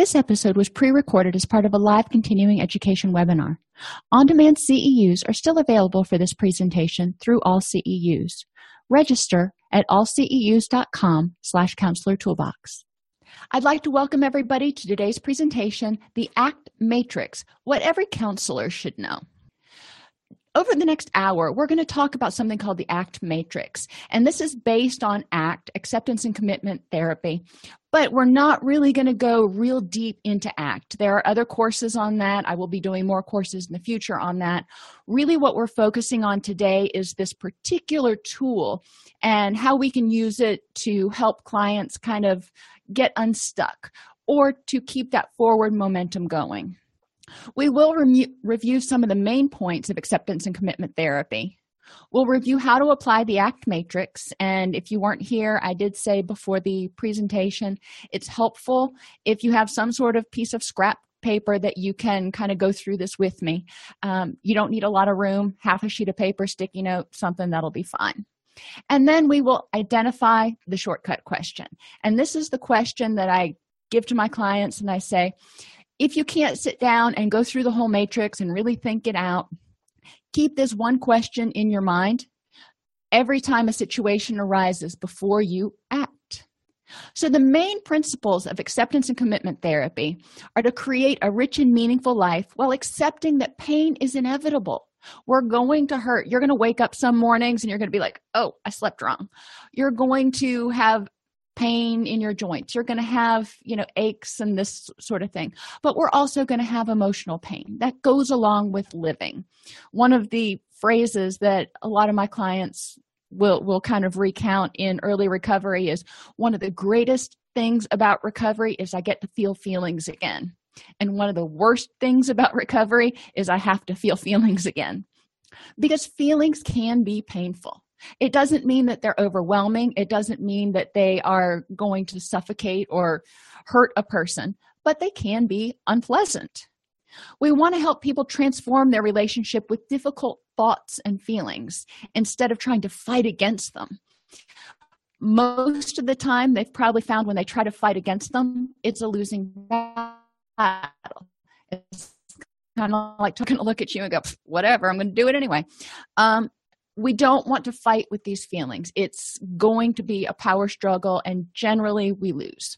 This episode was pre recorded as part of a live continuing education webinar. On demand CEUs are still available for this presentation through all CEUs. Register at allceus.com slash counselor toolbox. I'd like to welcome everybody to today's presentation, The ACT Matrix, what every counselor should know over the next hour, we're going to talk about something called the ACT matrix. And this is based on ACT, acceptance and commitment therapy. But we're not really going to go real deep into ACT. There are other courses on that. I will be doing more courses in the future on that. Really, what we're focusing on today is this particular tool and how we can use it to help clients kind of get unstuck or to keep that forward momentum going. We will re- review some of the main points of acceptance and commitment therapy. We'll review how to apply the ACT matrix. And if you weren't here, I did say before the presentation, it's helpful if you have some sort of piece of scrap paper that you can kind of go through this with me. Um, you don't need a lot of room, half a sheet of paper, sticky note, something that'll be fine. And then we will identify the shortcut question. And this is the question that I give to my clients and I say, if you can't sit down and go through the whole matrix and really think it out, keep this one question in your mind every time a situation arises before you act. So, the main principles of acceptance and commitment therapy are to create a rich and meaningful life while accepting that pain is inevitable. We're going to hurt. You're going to wake up some mornings and you're going to be like, oh, I slept wrong. You're going to have pain in your joints. You're going to have you know aches and this sort of thing. But we're also going to have emotional pain that goes along with living. One of the phrases that a lot of my clients will will kind of recount in early recovery is one of the greatest things about recovery is i get to feel feelings again. And one of the worst things about recovery is i have to feel feelings again. Because feelings can be painful it doesn't mean that they're overwhelming, it doesn't mean that they are going to suffocate or hurt a person, but they can be unpleasant. We want to help people transform their relationship with difficult thoughts and feelings instead of trying to fight against them. Most of the time, they've probably found when they try to fight against them, it's a losing battle. It's kind of like taking a look at you and go, whatever, I'm going to do it anyway. Um, we don't want to fight with these feelings. It's going to be a power struggle, and generally, we lose.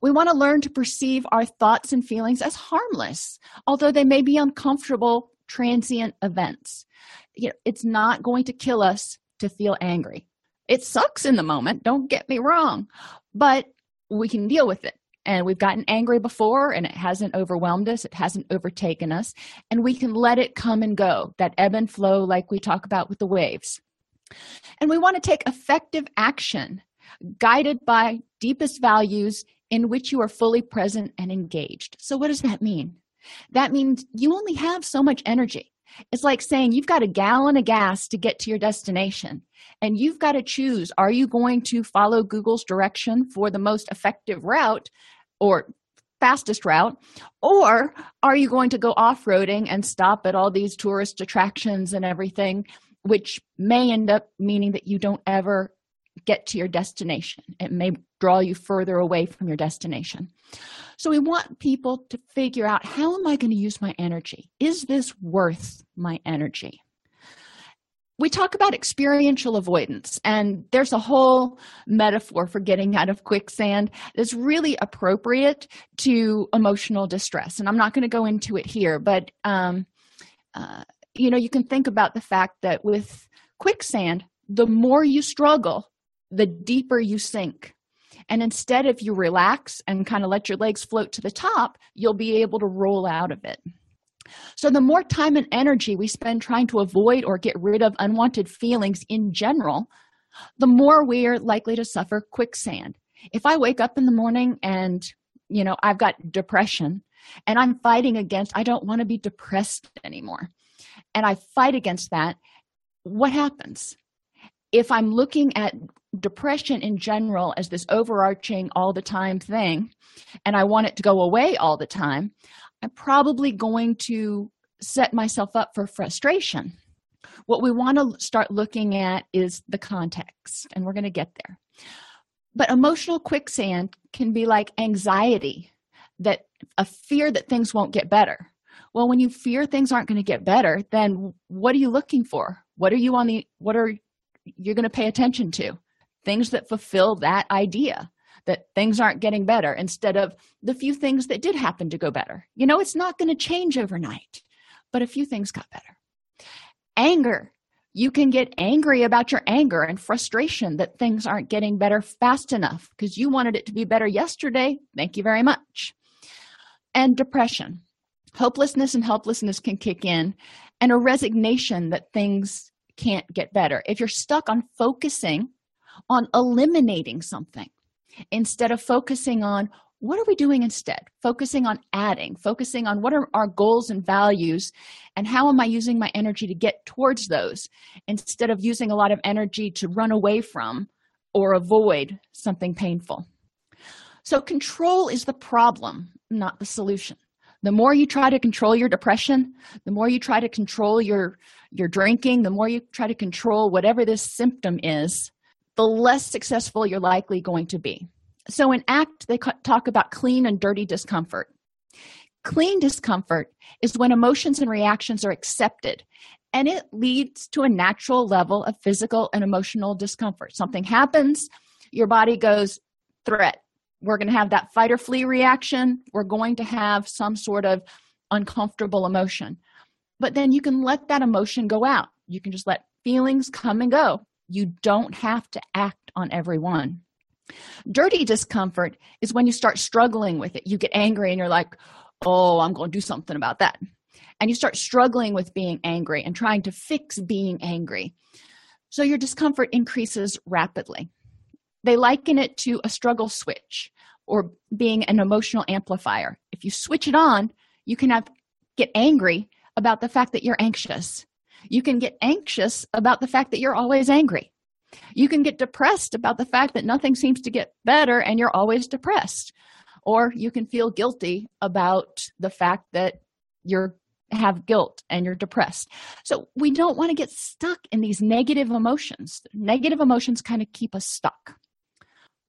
We want to learn to perceive our thoughts and feelings as harmless, although they may be uncomfortable, transient events. It's not going to kill us to feel angry. It sucks in the moment, don't get me wrong, but we can deal with it and we've gotten angry before and it hasn't overwhelmed us it hasn't overtaken us. And we can let it come and go that ebb and flow like we talk about with the waves. And we want to take effective action guided by deepest values in which you are fully present and engaged. So what does that mean? That means you only have so much energy it's like saying you've got a gallon of gas to get to your destination, and you've got to choose are you going to follow Google's direction for the most effective route or fastest route, or are you going to go off roading and stop at all these tourist attractions and everything, which may end up meaning that you don't ever get to your destination? It may draw you further away from your destination. So we want people to figure out how am I going to use my energy? Is this worth my energy? we talk about experiential avoidance, and there's a whole metaphor for getting out of quicksand that's really appropriate to emotional distress. And I'm not going to go into it here, but um, uh, you know, you can think about the fact that with quicksand, the more you struggle, the deeper you sink. And instead, if you relax and kind of let your legs float to the top, you'll be able to roll out of it. So, the more time and energy we spend trying to avoid or get rid of unwanted feelings in general, the more we're likely to suffer quicksand. If I wake up in the morning and, you know, I've got depression and I'm fighting against, I don't want to be depressed anymore, and I fight against that, what happens? If I'm looking at depression in general as this overarching all the time thing and I want it to go away all the time, I'm probably going to set myself up for frustration. What we want to start looking at is the context, and we're going to get there. But emotional quicksand can be like anxiety, that a fear that things won't get better. Well, when you fear things aren't going to get better, then what are you looking for? What are you on the what are you going to pay attention to? Things that fulfill that idea that things aren't getting better instead of the few things that did happen to go better. You know, it's not going to change overnight, but a few things got better. Anger. You can get angry about your anger and frustration that things aren't getting better fast enough because you wanted it to be better yesterday. Thank you very much. And depression. Hopelessness and helplessness can kick in, and a resignation that things can't get better. If you're stuck on focusing on eliminating something, instead of focusing on what are we doing instead focusing on adding focusing on what are our goals and values and how am i using my energy to get towards those instead of using a lot of energy to run away from or avoid something painful. So control is the problem not the solution. The more you try to control your depression the more you try to control your your drinking the more you try to control whatever this symptom is the less successful you're likely going to be. So, in ACT, they talk about clean and dirty discomfort. Clean discomfort is when emotions and reactions are accepted and it leads to a natural level of physical and emotional discomfort. Something happens, your body goes, threat. We're going to have that fight or flee reaction. We're going to have some sort of uncomfortable emotion. But then you can let that emotion go out. You can just let feelings come and go. You don't have to act on every one. Dirty discomfort is when you start struggling with it. You get angry and you're like, oh, I'm going to do something about that. And you start struggling with being angry and trying to fix being angry. So your discomfort increases rapidly. They liken it to a struggle switch or being an emotional amplifier. If you switch it on, you can have, get angry about the fact that you're anxious. You can get anxious about the fact that you're always angry. You can get depressed about the fact that nothing seems to get better and you're always depressed. Or you can feel guilty about the fact that you're have guilt and you're depressed. So we don't want to get stuck in these negative emotions. Negative emotions kind of keep us stuck.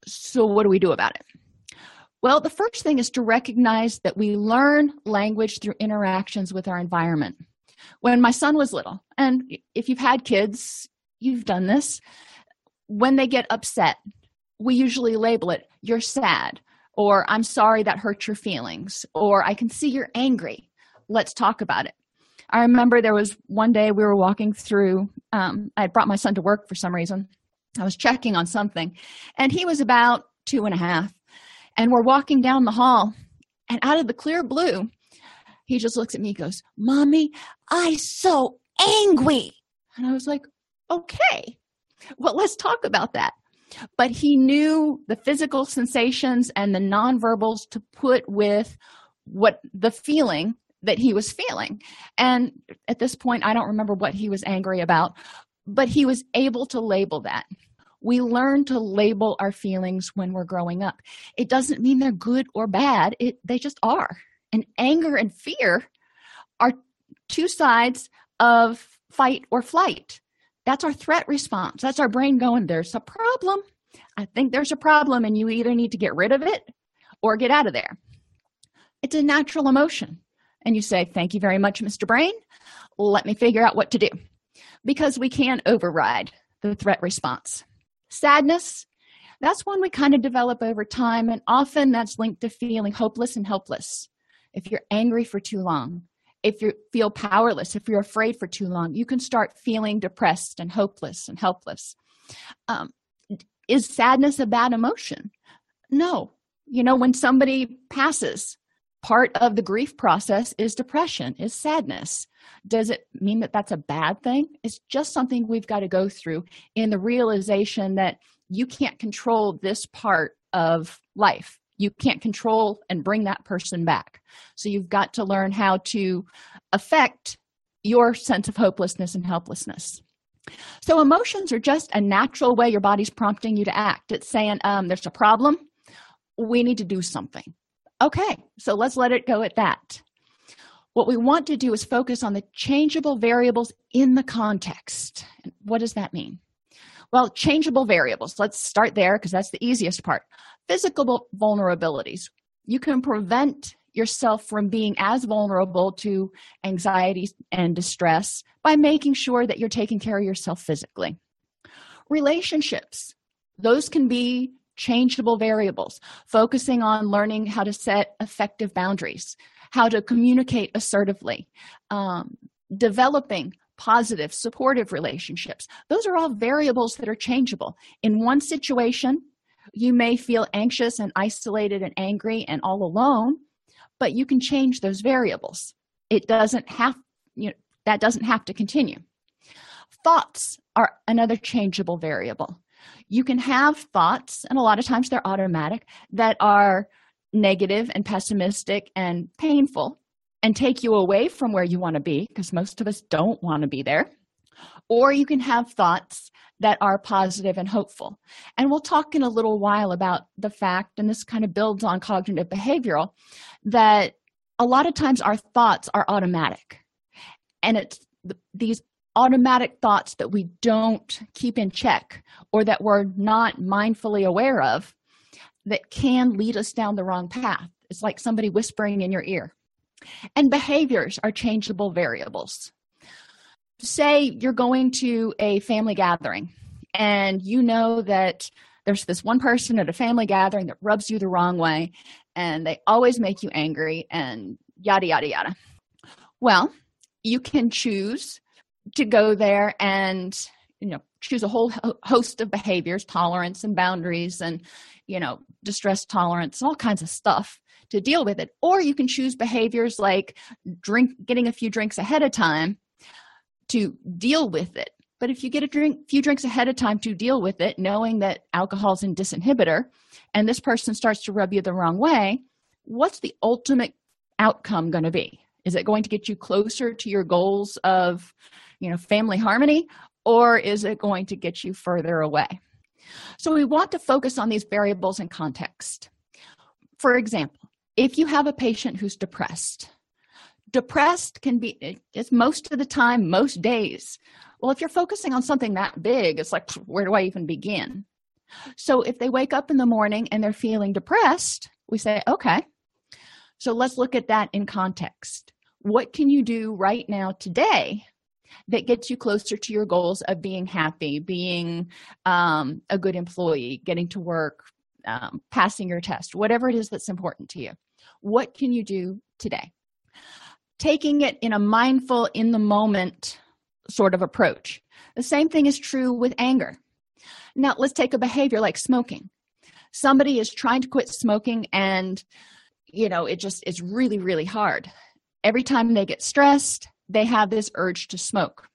So what do we do about it? Well, the first thing is to recognize that we learn language through interactions with our environment when my son was little. And if you've had kids you've done this. When they get upset we usually label it you're sad or i'm sorry that hurt your feelings or i can see you're angry. Let's talk about it. I remember there was one day we were walking through um, i had brought my son to work for some reason. I was checking on something and he was about two and a half and we're walking down the hall and out of the clear blue he just looks at me goes mommy i so angry. And i was like okay well let's talk about that. But he knew the physical sensations and the nonverbals to put with what the feeling that he was feeling. And at this point i don't remember what he was angry about but he was able to label that. We learn to label our feelings when we're growing up. It doesn't mean they're good or bad. It they just are and anger and fear are two sides of fight or flight. That's our threat response. That's our brain going, There's a problem. I think there's a problem, and you either need to get rid of it or get out of there. It's a natural emotion. And you say, Thank you very much, Mr. Brain. Let me figure out what to do. because we can override the threat response. Sadness, that's one we kind of develop over time, and often that's linked to feeling hopeless and helpless. If you're angry for too long, if you feel powerless, if you're afraid for too long, you can start feeling depressed and hopeless and helpless. Um, is sadness a bad emotion? No. You know, when somebody passes, part of the grief process is depression, is sadness. Does it mean that that's a bad thing? It's just something we've got to go through in the realization that you can't control this part of life you can't control and bring that person back. So you've got to learn how to affect your sense of hopelessness and helplessness. So emotions are just a natural way your body's prompting you to act. It's saying um, there's a problem. We need to do something. Okay so let's let it go at that. What we want to do is focus on the changeable variables in the context. What does that mean? Well changeable variables. Let's start there because that's the easiest part physical vulnerabilities. You can prevent yourself from being as vulnerable to anxiety and distress by making sure that you're taking care of yourself physically. Relationships. Those can be changeable variables. Focusing on learning how to set effective boundaries how to communicate assertively um, developing positive supportive relationships. Those are all variables that are changeable. In one situation you may feel anxious and isolated and angry and all alone but you can change those variables. It doesn't have you know that doesn't have to continue. Thoughts are another changeable variable. You can have thoughts and a lot of times they're automatic that are negative and pessimistic and painful and take you away from where you want to be because most of us don't want to be there. Or you can have thoughts that are positive and hopeful. And we'll talk in a little while about the fact, and this kind of builds on cognitive behavioral, that a lot of times our thoughts are automatic. And it's these automatic thoughts that we don't keep in check or that we're not mindfully aware of that can lead us down the wrong path. It's like somebody whispering in your ear. And behaviors are changeable variables say you're going to a family gathering and you know that there's this one person at a family gathering that rubs you the wrong way and they always make you angry and yada yada yada. Well you can choose to go there and you know choose a whole host of behaviors tolerance and boundaries and you know distress tolerance and all kinds of stuff to deal with it. Or you can choose behaviors like drink getting a few drinks ahead of time to deal with it. But if you get a drink few drinks ahead of time to deal with it knowing that alcohol is a disinhibitor and this person starts to rub you the wrong way what's the ultimate outcome going to be? Is it going to get you closer to your goals of you know family harmony or is it going to get you further away? So we want to focus on these variables in context. For example if you have a patient who's depressed depressed can be it's most of the time most days. Well if you're focusing on something that big it's like where do i even begin? So if they wake up in the morning and they're feeling depressed we say okay. So let's look at that in context. What can you do right now today that gets you closer to your goals of being happy being um, a good employee getting to work um, passing your test whatever it is that's important to you? What can you do today taking it in a mindful in the moment sort of approach. The same thing is true with anger. Now let's take a behavior like smoking. Somebody is trying to quit smoking and you know it just is really really hard. Every time they get stressed they have this urge to smoke.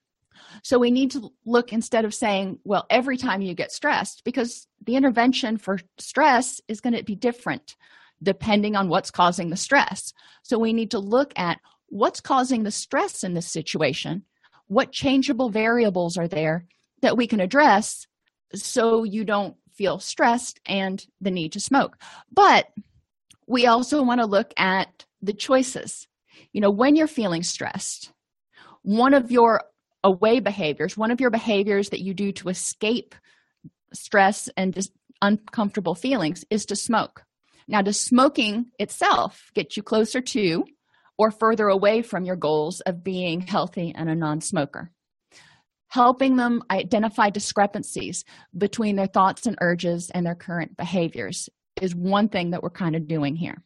So we need to look instead of saying well every time you get stressed because the intervention for stress is going to be different depending on what's causing the stress. So we need to look at what's causing the stress in this situation what changeable variables are there that we can address so you don't feel stressed and the need to smoke. But we also want to look at the choices. You know when you're feeling stressed one of your away behaviors one of your behaviors that you do to escape stress and just uncomfortable feelings is to smoke. Now does smoking itself get you closer to or further away from your goals of being healthy and a non smoker. helping them identify discrepancies between their thoughts and urges and their current behaviors is one thing that we're kind of doing here.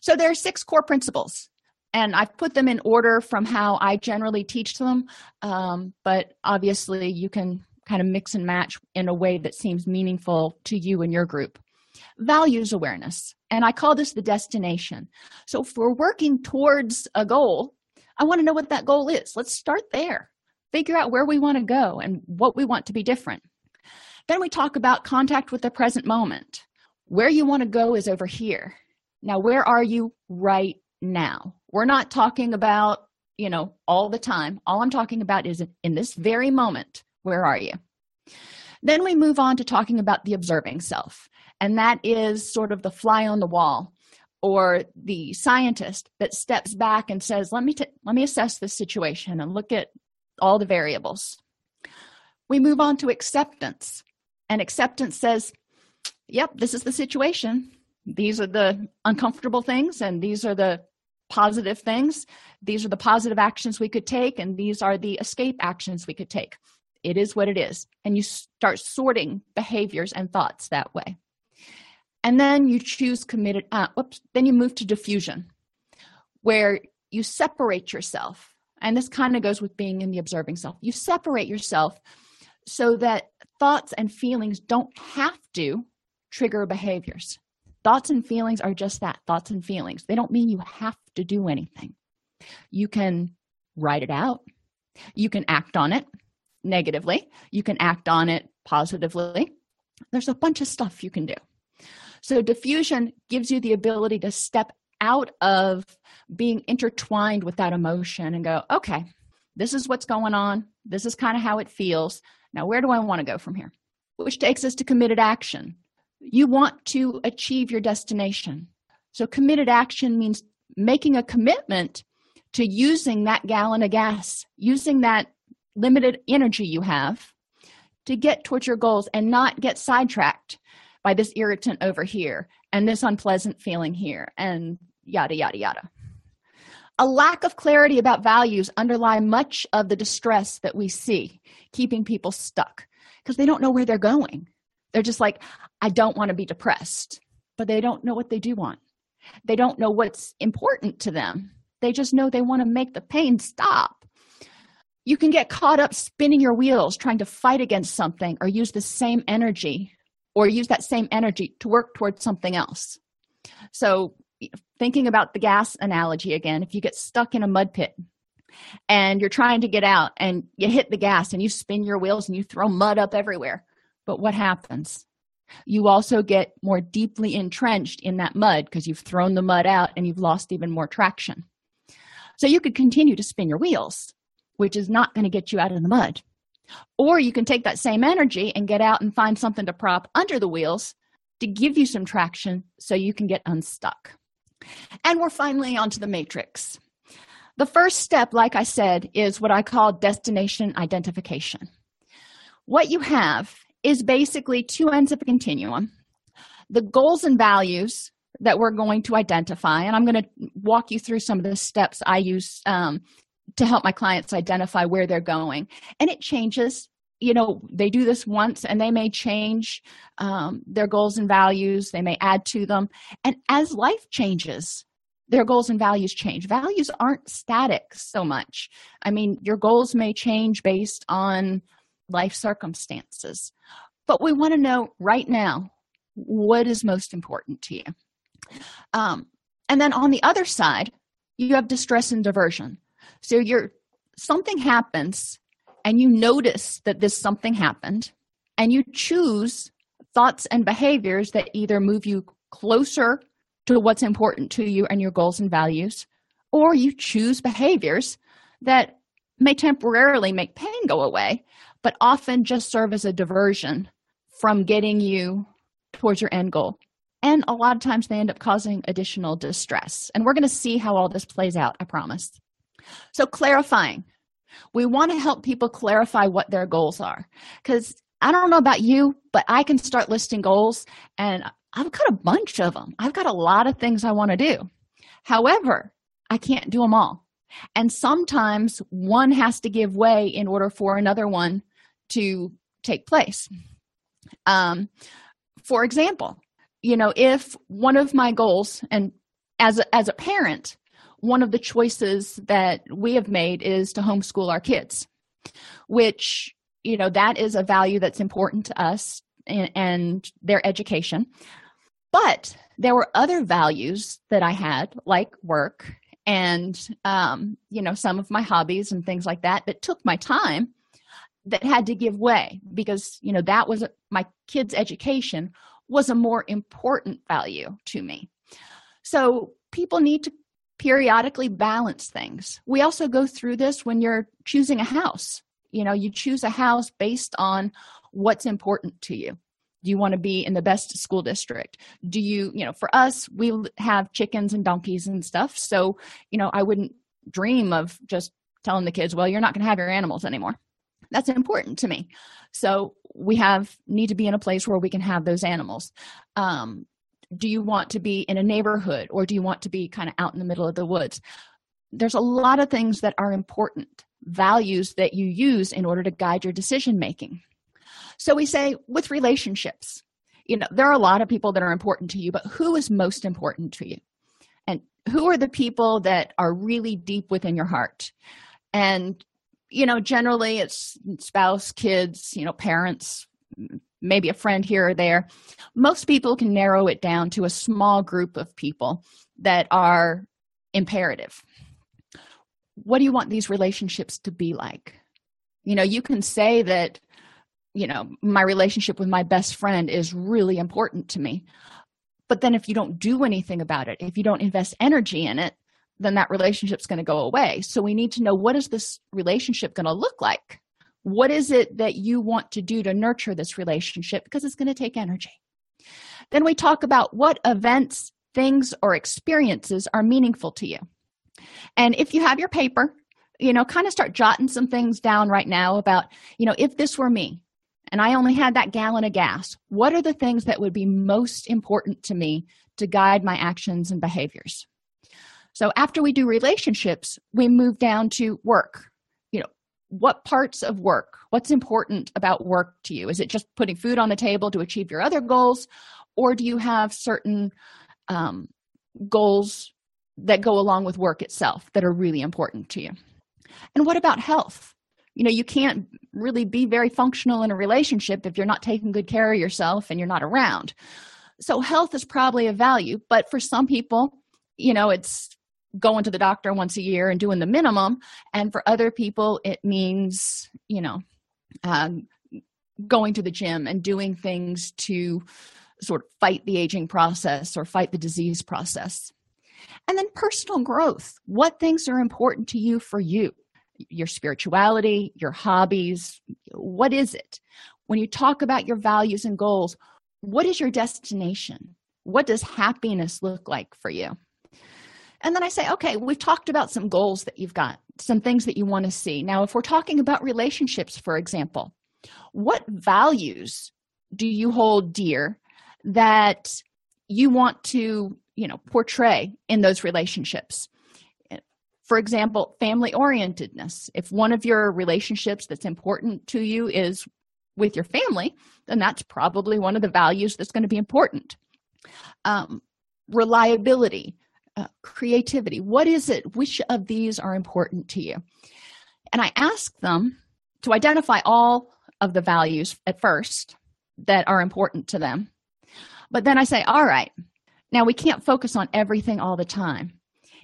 So there are six core principles, and I've put them in order from how I generally teach them, um, but obviously you can kind of mix and match in a way that seems meaningful to you and your group. Values awareness, and I call this the destination. So if we're working towards a goal, I want to know what that goal is. Let's start there. Figure out where we want to go and what we want to be different. Then we talk about contact with the present moment. Where you want to go is over here. Now, where are you right now? We're not talking about, you know, all the time. All I'm talking about is in this very moment, where are you? Then we move on to talking about the observing self, and that is sort of the fly on the wall or the scientist that steps back and says, "Let me t- let me assess this situation and look at all the variables." We move on to acceptance, and acceptance says, "Yep, this is the situation. These are the uncomfortable things and these are the positive things. These are the positive actions we could take and these are the escape actions we could take. It is what it is. And you start sorting behaviors and thoughts that way and then you choose committed uh, whoops, then you move to defusion where you separate yourself and this kind of goes with being in the observing self you separate yourself so that thoughts and feelings don't have to trigger behaviors Thoughts and feelings are just that thoughts and feelings. They don't mean you have to do anything. You can write it out, you can act on it negatively, you can act on it positively. There's a bunch of stuff you can do. So, defusion gives you the ability to step out of being intertwined with that emotion and go, okay, this is what's going on. This is kind of how it feels. Now, where do I want to go from here? Which takes us to committed action you want to achieve your destination. So, committed action means making a commitment to using that gallon of gas, using that limited energy you have to get towards your goals and not get sidetracked by this irritant over here and this unpleasant feeling here and yada, yada, yada. A lack of clarity about values underlie much of the distress that we see, keeping people stuck because they don't know where they're going. They're just like, I don't want to be depressed, but they don't know what they do want. They don't know what's important to them. They just know they want to make the pain stop. You can get caught up spinning your wheels trying to fight against something or use the same energy or use that same energy to work towards something else. So, thinking about the gas analogy again, if you get stuck in a mud pit and you're trying to get out and you hit the gas and you spin your wheels and you throw mud up everywhere, but what happens? You also get more deeply entrenched in that mud because you've thrown the mud out and you've lost even more traction. So you could continue to spin your wheels, which is not going to get you out of the mud. Or you can take that same energy and get out and find something to prop under the wheels to give you some traction so you can get unstuck. And we're finally onto the matrix. The first step, like I said, is what I call destination identification. What you have is basically two ends of a continuum the goals and values that we're going to identify and i'm going to walk you through some of the steps i use um, to help my clients identify where they're going and it changes you know they do this once and they may change um, their goals and values they may add to them and as life changes their goals and values change values aren't static so much i mean your goals may change based on life circumstances. But we want to know right now what is most important to you. Um, and then on the other side, you have distress and diversion. So you're something happens and you notice that this something happened and you choose thoughts and behaviors that either move you closer to what's important to you and your goals and values or you choose behaviors that may temporarily make pain go away but often just serve as a diversion from getting you towards your end goal. And a lot of times they end up causing additional distress. And we're going to see how all this plays out, I promise. So, clarifying. We want to help people clarify what their goals are. Because I don't know about you, but I can start listing goals and I've got a bunch of them. I've got a lot of things I want to do. However, I can't do them all. And sometimes one has to give way in order for another one to take place. Um, for example, you know, if one of my goals, and as a, as a parent, one of the choices that we have made is to homeschool our kids, which, you know, that is a value that's important to us and, and their education. But there were other values that I had, like work and, um, you know, some of my hobbies and things like that, that took my time that had to give way because, you know, that was my kids' education was a more important value to me. So people need to periodically balance things. We also go through this when you're choosing a house. You know, you choose a house based on what's important to you. Do you want to be in the best school district? Do you, you know, for us, we have chickens and donkeys and stuff. So, you know, I wouldn't dream of just telling the kids, well, you're not going to have your animals anymore. That's important to me. So we have need to be in a place where we can have those animals. Um, do you want to be in a neighborhood or do you want to be kind of out in the middle of the woods? There's a lot of things that are important, values that you use in order to guide your decision making. So we say with relationships, you know, there are a lot of people that are important to you, but who is most important to you? And who are the people that are really deep within your heart? And, you know, generally it's spouse, kids, you know, parents, maybe a friend here or there. Most people can narrow it down to a small group of people that are imperative. What do you want these relationships to be like? You know, you can say that you know my relationship with my best friend is really important to me but then if you don't do anything about it if you don't invest energy in it then that relationship's going to go away so we need to know what is this relationship going to look like what is it that you want to do to nurture this relationship because it's going to take energy then we talk about what events things or experiences are meaningful to you and if you have your paper you know kind of start jotting some things down right now about you know if this were me and I only had that gallon of gas, what are the things that would be most important to me to guide my actions and behaviors? So after we do relationships, we move down to work. What parts of work, what's important about work to you? Is it just putting food on the table to achieve your other goals? Or do you have certain um, goals that go along with work itself that are really important to you? And what about health? you know you can't really be very functional in a relationship if you're not taking good care of yourself and you're not around so health is probably a value but for some people you know it's going to the doctor once a year and doing the minimum and for other people it means you know um, going to the gym and doing things to sort of fight the aging process or fight the disease process and then personal growth what things are important to you for you your spirituality, your hobbies. What is it? When you talk about your values and goals, what is your destination? What does happiness look like for you? And then I say, okay, we've talked about some goals that you've got, some things that you want to see. Now, if we're talking about relationships, for example, what values do you hold dear that you want to, you know, portray in those relationships? for example family orientedness if one of your relationships that's important to you is with your family then that's probably one of the values that's going to be important um, reliability uh, creativity. What is it? Which of these are important to you? And i ask them to identify all of the values at first that are important to them. But then i say all right. Now we can't focus on everything all the time.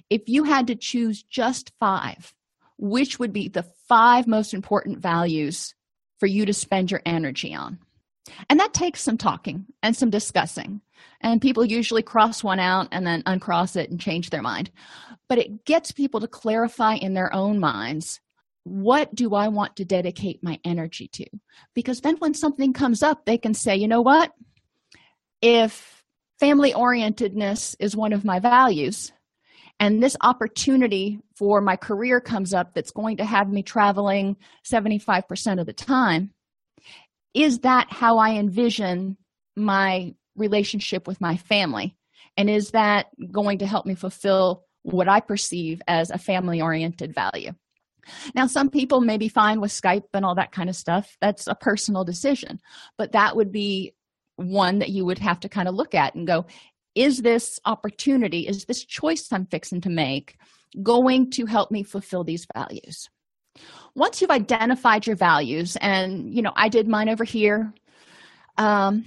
If you had to choose just five, which would be the five most important values for you to spend your energy on? And that takes some talking and some discussing. And people usually cross one out and then uncross it and change their mind. But it gets people to clarify in their own minds what do I want to dedicate my energy to? Because then when something comes up, they can say, you know what? If family orientedness is one of my values, and this opportunity for my career comes up that's going to have me traveling 75% of the time is that how i envision my relationship with my family and is that going to help me fulfill what I perceive as a family oriented value. Now, some people may be fine with Skype and all that kind of stuff. That's a personal decision, but that would be one that you would have to kind of look at and go, is this opportunity, is this choice I'm fixing to make going to help me fulfill these values? Once you've identified your values, and you know, I did mine over here, um,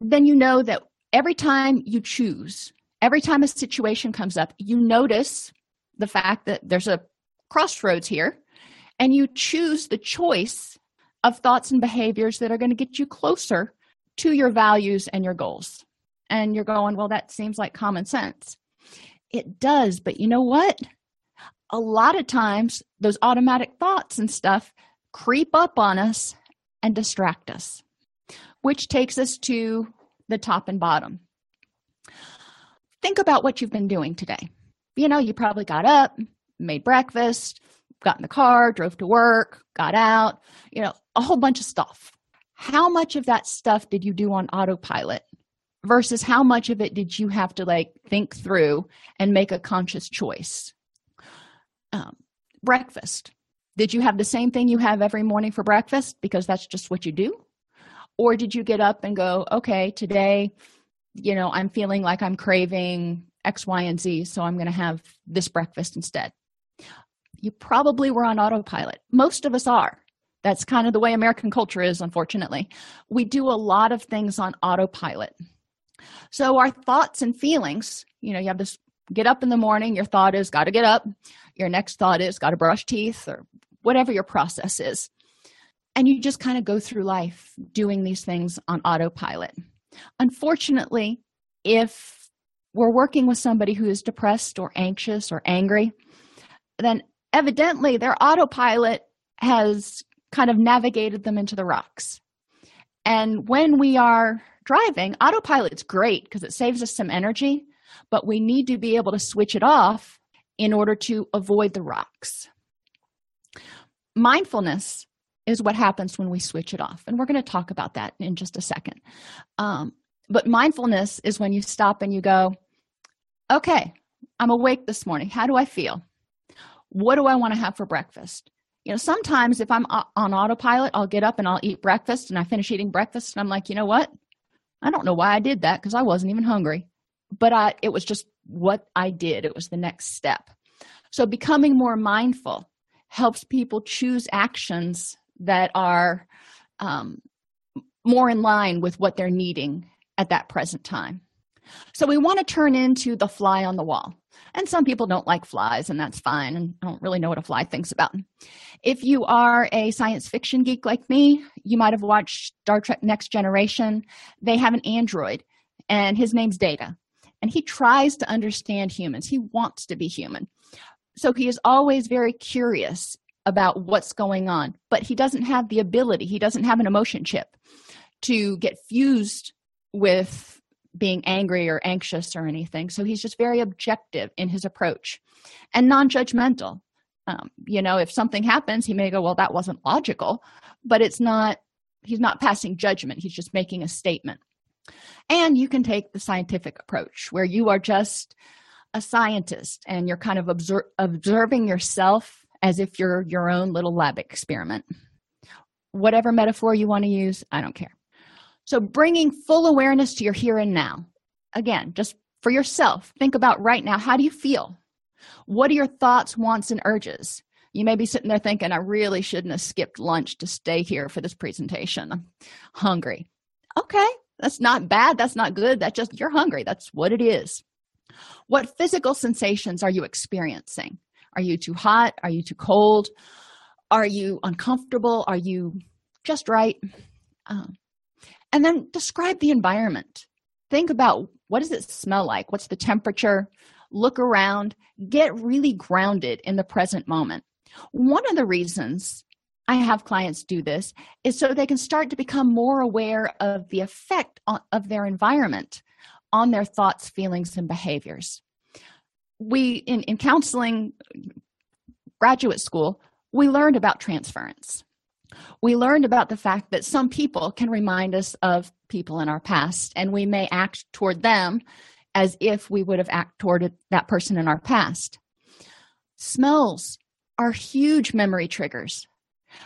then you know that every time you choose, every time a situation comes up, you notice the fact that there's a crossroads here, and you choose the choice of thoughts and behaviors that are going to get you closer to your values and your goals. And you're going, well, that seems like common sense. It does, but you know what? A lot of times, those automatic thoughts and stuff creep up on us and distract us, which takes us to the top and bottom. Think about what you've been doing today. You know, you probably got up, made breakfast, got in the car, drove to work, got out, you know, a whole bunch of stuff. How much of that stuff did you do on autopilot versus how much of it did you have to like think through and make a conscious choice? Um, breakfast. Did you have the same thing you have every morning for breakfast because that's just what you do? Or did you get up and go, okay, today, you know, I'm feeling like I'm craving X, Y, and Z, so I'm going to have this breakfast instead? you probably were on autopilot. Most of us are. That's kind of the way American culture is, unfortunately. We do a lot of things on autopilot. So, our thoughts and feelings, you know, you have this get up in the morning, your thought is, got to get up. Your next thought is, got to brush teeth, or whatever your process is. And you just kind of go through life doing these things on autopilot. Unfortunately, if we're working with somebody who is depressed or anxious or angry, then evidently their autopilot has kind of navigated them into the rocks. And when we are driving, autopilot's great because it saves us some energy, but we need to be able to switch it off in order to avoid the rocks. Mindfulness is what happens when we switch it off. And we're going to talk about that in just a second. Um, but mindfulness is when you stop and you go, okay, I'm awake this morning. How do I feel? what do I want to have for breakfast? You know, sometimes if I'm on autopilot, I'll get up and I'll eat breakfast and I finish eating breakfast and I'm like, you know what? I don't know why I did that because I wasn't even hungry. But I it was just what I did. It was the next step. So becoming more mindful helps people choose actions that are um, more in line with what they're needing at that present time. So we want to turn into the fly on the wall. And some people don't like flies, and that's fine. And I don't really know what a fly thinks about. If you are a science fiction geek like me, you might have watched Star Trek Next Generation. They have an android, and his name's Data. And he tries to understand humans, he wants to be human. So he is always very curious about what's going on, but he doesn't have the ability, he doesn't have an emotion chip to get fused with being angry or anxious or anything. So he's just very objective in his approach and non judgmental. Um, you know, if something happens, he may go, Well, that wasn't logical, but it's not, he's not passing judgment. He's just making a statement. And you can take the scientific approach where you are just a scientist and you're kind of observe, observing yourself as if you're your own little lab experiment. Whatever metaphor you want to use, I don't care. So, bringing full awareness to your here and now. Again, just for yourself, think about right now how do you feel? What are your thoughts, wants, and urges? You may be sitting there thinking, I really shouldn't have skipped lunch to stay here for this presentation. I'm hungry. Okay, that's not bad. That's not good. That's just you're hungry. That's what it is. What physical sensations are you experiencing? Are you too hot? Are you too cold? Are you uncomfortable? Are you just right? Um, and then describe the environment think about what does it smell like what's the temperature look around get really grounded in the present moment one of the reasons i have clients do this is so they can start to become more aware of the effect of their environment on their thoughts feelings and behaviors we in, in counseling graduate school we learned about transference we learned about the fact that some people can remind us of people in our past, and we may act toward them as if we would have acted toward that person in our past. Smells are huge memory triggers.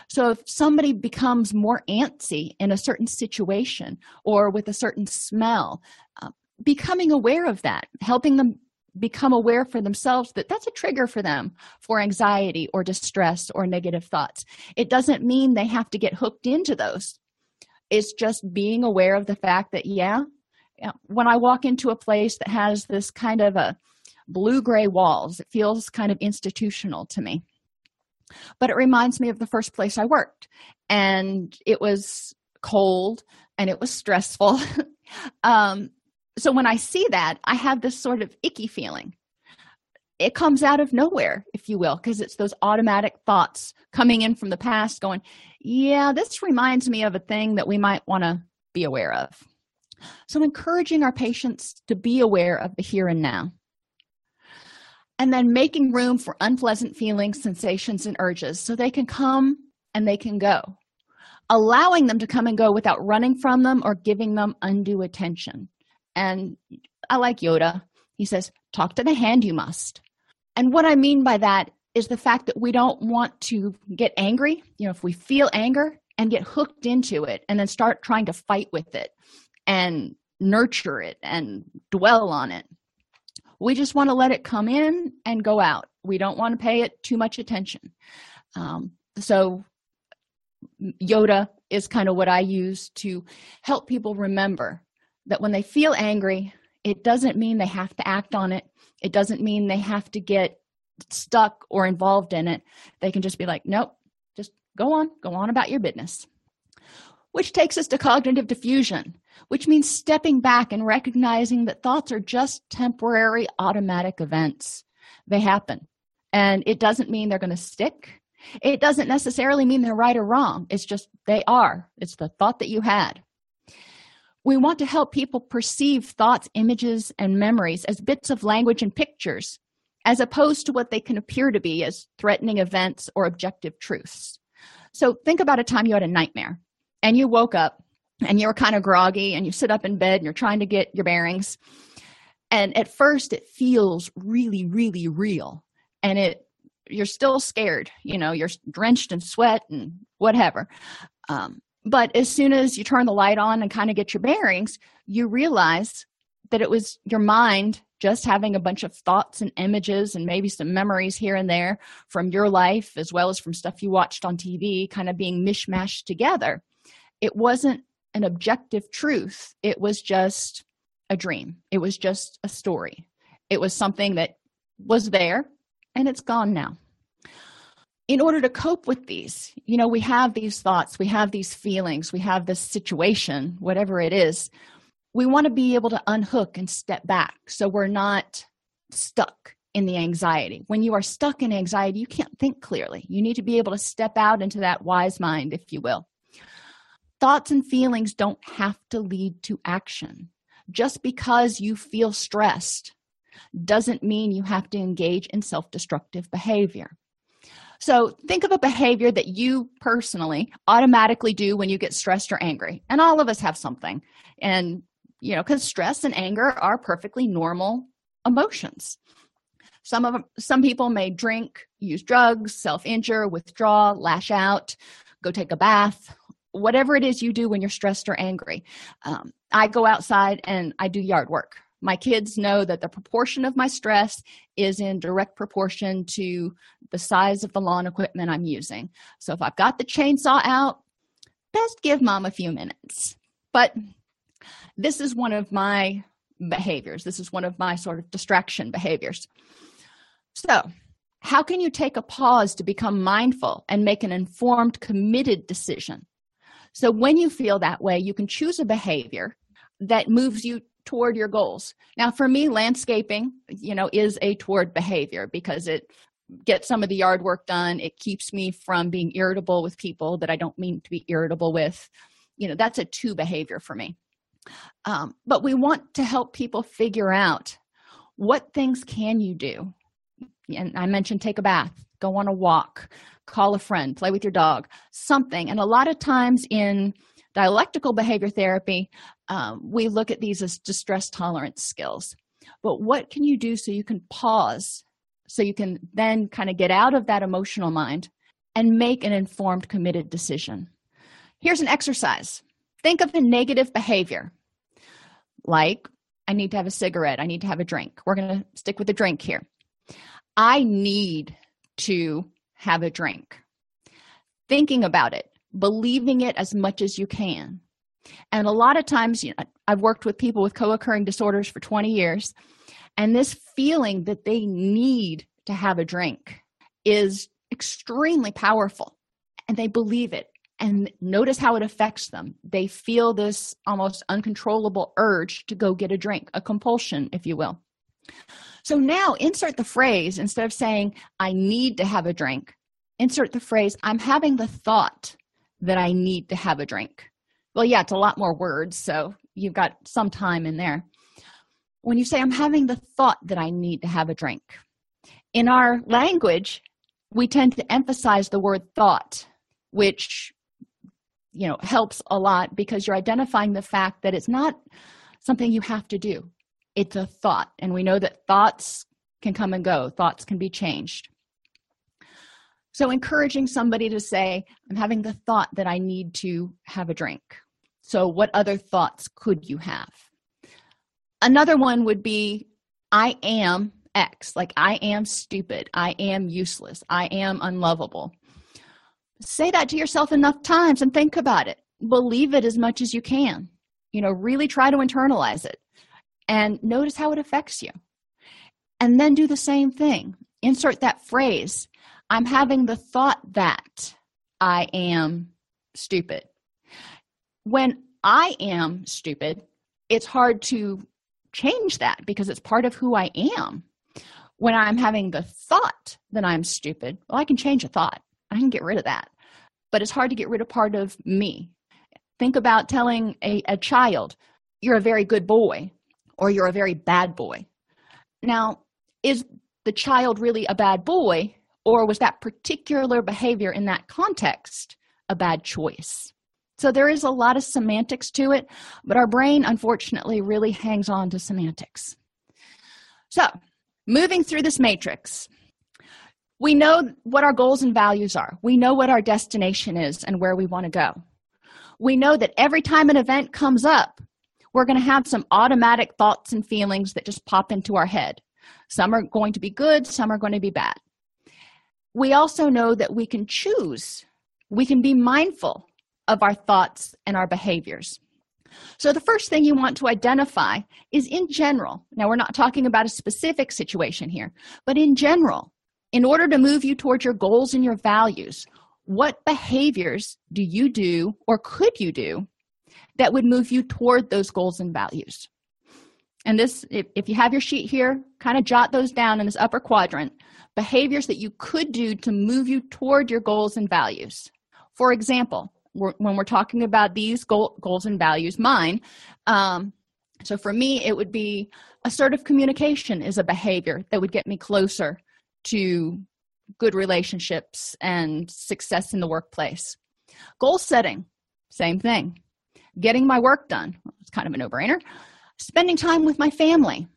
So if somebody becomes more antsy in a certain situation or with a certain smell, uh, becoming aware of that, helping them become aware for themselves that that's a trigger for them for anxiety or distress or negative thoughts. It doesn't mean they have to get hooked into those. It's just being aware of the fact that, yeah, when I walk into a place that has this kind of a blue gray walls, it feels kind of institutional to me. But it reminds me of the first place I worked, and it was cold and it was stressful. um, so when I see that, I have this sort of icky feeling. It comes out of nowhere, if you will, because it's those automatic thoughts coming in from the past going, yeah, this reminds me of a thing that we might want to be aware of. So, encouraging our patients to be aware of the here and now. And then making room for unpleasant feelings, sensations, and urges so they can come and they can go. Allowing them to come and go without running from them or giving them undue attention. And I like Yoda. He says, Talk to the hand, you must. And what I mean by that is the fact that we don't want to get angry. You know, if we feel anger and get hooked into it and then start trying to fight with it and nurture it and dwell on it, we just want to let it come in and go out. We don't want to pay it too much attention. Um, so, Yoda is kind of what I use to help people remember that when they feel angry, it doesn't mean they have to act on it. It doesn't mean they have to get stuck or involved in it. They can just be like, nope, just go on, go on about your business. Which takes us to cognitive defusion, which means stepping back and recognizing that thoughts are just temporary automatic events. They happen. And it doesn't mean they're going to stick. It doesn't necessarily mean they're right or wrong. It's just they are. It's the thought that you had. We want to help people perceive thoughts, images, and memories as bits of language and pictures, as opposed to what they can appear to be as threatening events or objective truths. So think about a time you had a nightmare and you woke up and you were kind of groggy and you sit up in bed and you're trying to get your bearings. And at first it feels really, really real. And it you're still scared, you know, you're drenched in sweat and whatever. Um, but as soon as you turn the light on and kind of get your bearings you realize that it was your mind just having a bunch of thoughts and images and maybe some memories here and there from your life as well as from stuff you watched on TV kind of being mishmashed together it wasn't an objective truth. It was just a dream. It was just a story. It was something that was there and it's gone now. In order to cope with these you know we have these thoughts we have these feelings we have this situation whatever it is we want to be able to unhook and step back so we're not stuck in the anxiety. When you are stuck in anxiety you can't think clearly. You need to be able to step out into that wise mind if you will thoughts and feelings don't have to lead to action just because you feel stressed doesn't mean you have to engage in self-destructive behavior so think of a behavior that you personally automatically do when you get stressed or angry. And all of us have something. And, you know, because stress and anger are perfectly normal emotions. Some of some people may drink, use drugs, self-injure, withdraw, lash out, go take a bath, whatever it is you do when you're stressed or angry. Um, I go outside and I do yard work my kids know that the proportion of my stress is in direct proportion to the size of the lawn equipment I'm using. So if I've got the chainsaw out, best give mom a few minutes. But this is one of my behaviors. This is one of my sort of distraction behaviors. So, how can you take a pause to become mindful and make an informed, committed decision? So, when you feel that way, you can choose a behavior that moves you toward your goals. Now for me landscaping you know is a toward behavior because it gets some of the yard work done. It keeps me from being irritable with people that i don't mean to be irritable with. You know that's a two behavior for me. Um, but we want to help people figure out what things can you do? And i mentioned take a bath go on a walk call a friend play with your dog something. And a lot of times in dialectical behavior therapy um, we look at these as distress tolerance skills. But what can you do so you can pause so you can then kind of get out of that emotional mind and make an informed committed decision? Here's an exercise. Think of a negative behavior. Like i need to have a cigarette. I need to have a drink. We're going to stick with the drink here. I need to have a drink. Thinking about it believing it as much as you can. And a lot of times you know i've worked with people with co-occurring disorders for 20 years and this feeling that they need to have a drink is extremely powerful and they believe it. And notice how it affects them. They feel this almost uncontrollable urge to go get a drink a compulsion if you will so now insert the phrase instead of saying i need to have a drink. Insert the phrase i'm having the thought that i need to have a drink. Well yeah it's a lot more words so you've got some time in there. When you say i'm having the thought that i need to have a drink in our language we tend to emphasize the word thought which you know helps a lot because you're identifying the fact that it's not something you have to do it's a thought and we know that thoughts can come and go. Thoughts can be changed. So encouraging somebody to say i'm having the thought that i need to have a drink. So what other thoughts could you have? Another one would be i am x. Like i am stupid. I am useless. I am unlovable. Say that to yourself enough times and think about it. Believe it as much as you can. You know really try to internalize it and notice how it affects you. And then do the same thing. Insert that phrase i'm having the thought that i am stupid. When i am stupid it's hard to change that because it's part of who i am. When i'm having the thought that i'm stupid well i can change a thought. I can get rid of that. But it's hard to get rid of part of me. Think about telling a, a child you're a very good boy or you're a very bad boy. Now is the child really a bad boy or was that particular behavior in that context a bad choice? So there is a lot of semantics to it but our brain unfortunately really hangs on to semantics. So moving through this matrix we know what our goals and values are. We know what our destination is and where we want to go. We know that every time an event comes up we're going to have some automatic thoughts and feelings that just pop into our head. Some are going to be good some are going to be bad. We also know that we can choose. We can be mindful of our thoughts and our behaviors. So the first thing you want to identify is in general now we're not talking about a specific situation here but in general in order to move you towards your goals and your values what behaviors do you do or could you do that would move you toward those goals and values. And this if, if you have your sheet here kind of jot those down in this upper quadrant. Behaviors that you could do to move you toward your goals and values. For example we're, when we're talking about these goal, goals and values mine um, so for me it would be assertive communication is a behavior that would get me closer to good relationships and success in the workplace. Goal setting same thing getting my work done. It's kind of a no-brainer. Spending time with my family.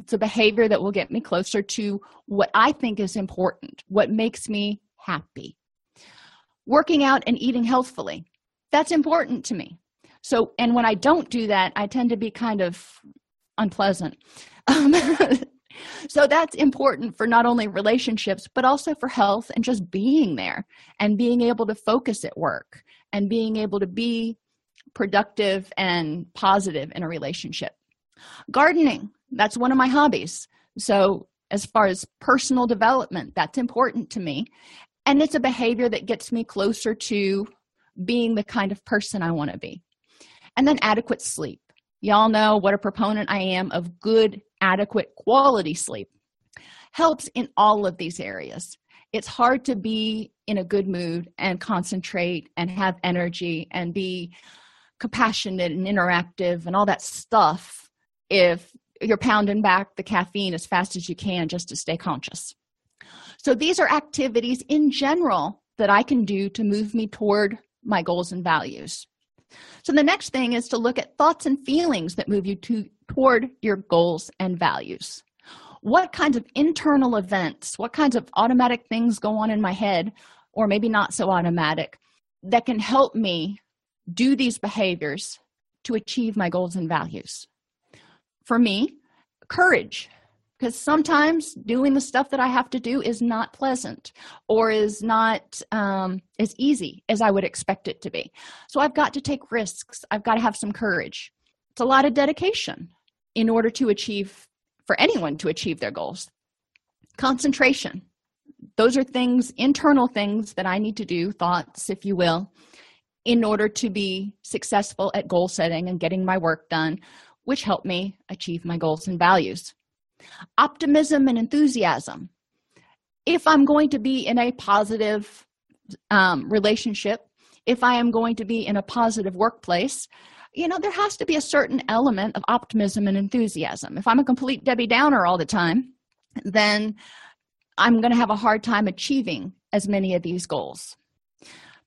It's a behavior that will get me closer to what i think is important what makes me happy. Working out and eating healthfully. That's important to me. So and when i don't do that i tend to be kind of unpleasant. Um, so that's important for not only relationships but also for health and just being there and being able to focus at work and being able to be productive and positive in a relationship. Gardening that's one of my hobbies. So as far as personal development that's important to me. And it's a behavior that gets me closer to being the kind of person i want to be. And then adequate sleep. Y'all know what a proponent i am of good adequate quality sleep. Helps in all of these areas. It's hard to be in a good mood and concentrate and have energy and be compassionate and interactive and all that stuff if you're pounding back the caffeine as fast as you can just to stay conscious so these are activities in general that i can do to move me toward my goals and values so the next thing is to look at thoughts and feelings that move you to toward your goals and values. What kinds of internal events, what kinds of automatic things go on in my head, or maybe not so automatic, that can help me do these behaviors to achieve my goals and values? For me, courage because sometimes doing the stuff that I have to do is not pleasant or is not um, as easy as I would expect it to be. So I've got to take risks. I've got to have some courage. It's a lot of dedication in order to achieve, for anyone to achieve their goals. Concentration. Those are things, internal things that I need to do, thoughts, if you will, in order to be successful at goal setting and getting my work done, which help me achieve my goals and values. Optimism and enthusiasm. If i'm going to be in a positive um, relationship if i am going to be in a positive workplace you know there has to be a certain element of optimism and enthusiasm. If i'm a complete debbie downer all the time then i'm going to have a hard time achieving as many of these goals.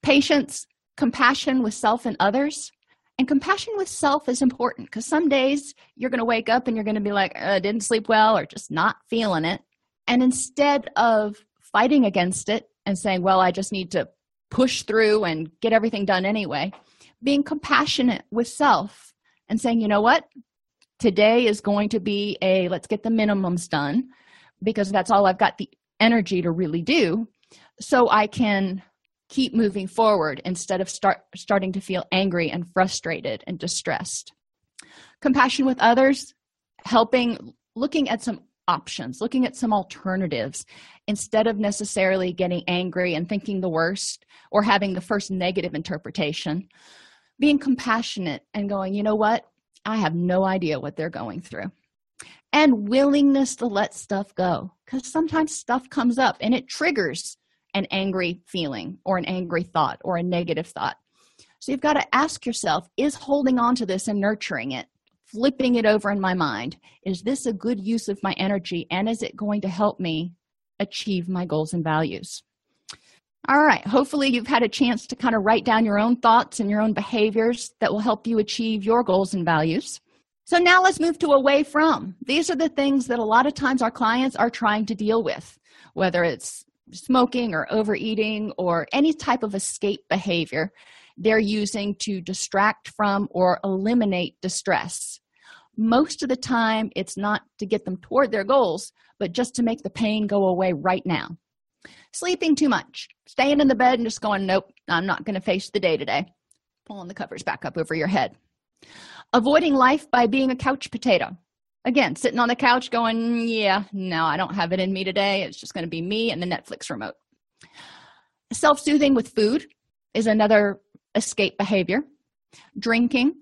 Patience compassion with self and others and compassion with self is important because some days you're going to wake up and you're going to be like, uh, didn't sleep well or just not feeling it. And instead of fighting against it and saying, well, I just need to push through and get everything done anyway, being compassionate with self and saying, you know what? Today is going to be a let's get the minimums done because that's all I've got the energy to really do. So I can keep moving forward instead of start starting to feel angry and frustrated and distressed. Compassion with others helping looking at some options looking at some alternatives instead of necessarily getting angry and thinking the worst or having the first negative interpretation. Being compassionate and going you know what? I have no idea what they're going through. And willingness to let stuff go because sometimes stuff comes up and it triggers an angry feeling or an angry thought or a negative thought. So you've got to ask yourself is holding on to this and nurturing it, flipping it over in my mind, is this a good use of my energy and is it going to help me achieve my goals and values? All right, hopefully, you've had a chance to kind of write down your own thoughts and your own behaviors that will help you achieve your goals and values. So, now let's move to away from. These are the things that a lot of times our clients are trying to deal with, whether it's smoking or overeating or any type of escape behavior they're using to distract from or eliminate distress. Most of the time, it's not to get them toward their goals, but just to make the pain go away right now. Sleeping too much, staying in the bed and just going, Nope, I'm not going to face the day today. Pulling the covers back up over your head. Avoiding life by being a couch potato again sitting on the couch going yeah no i don't have it in me today. It's just going to be me and the netflix remote. Self-soothing with food is another escape behavior. Drinking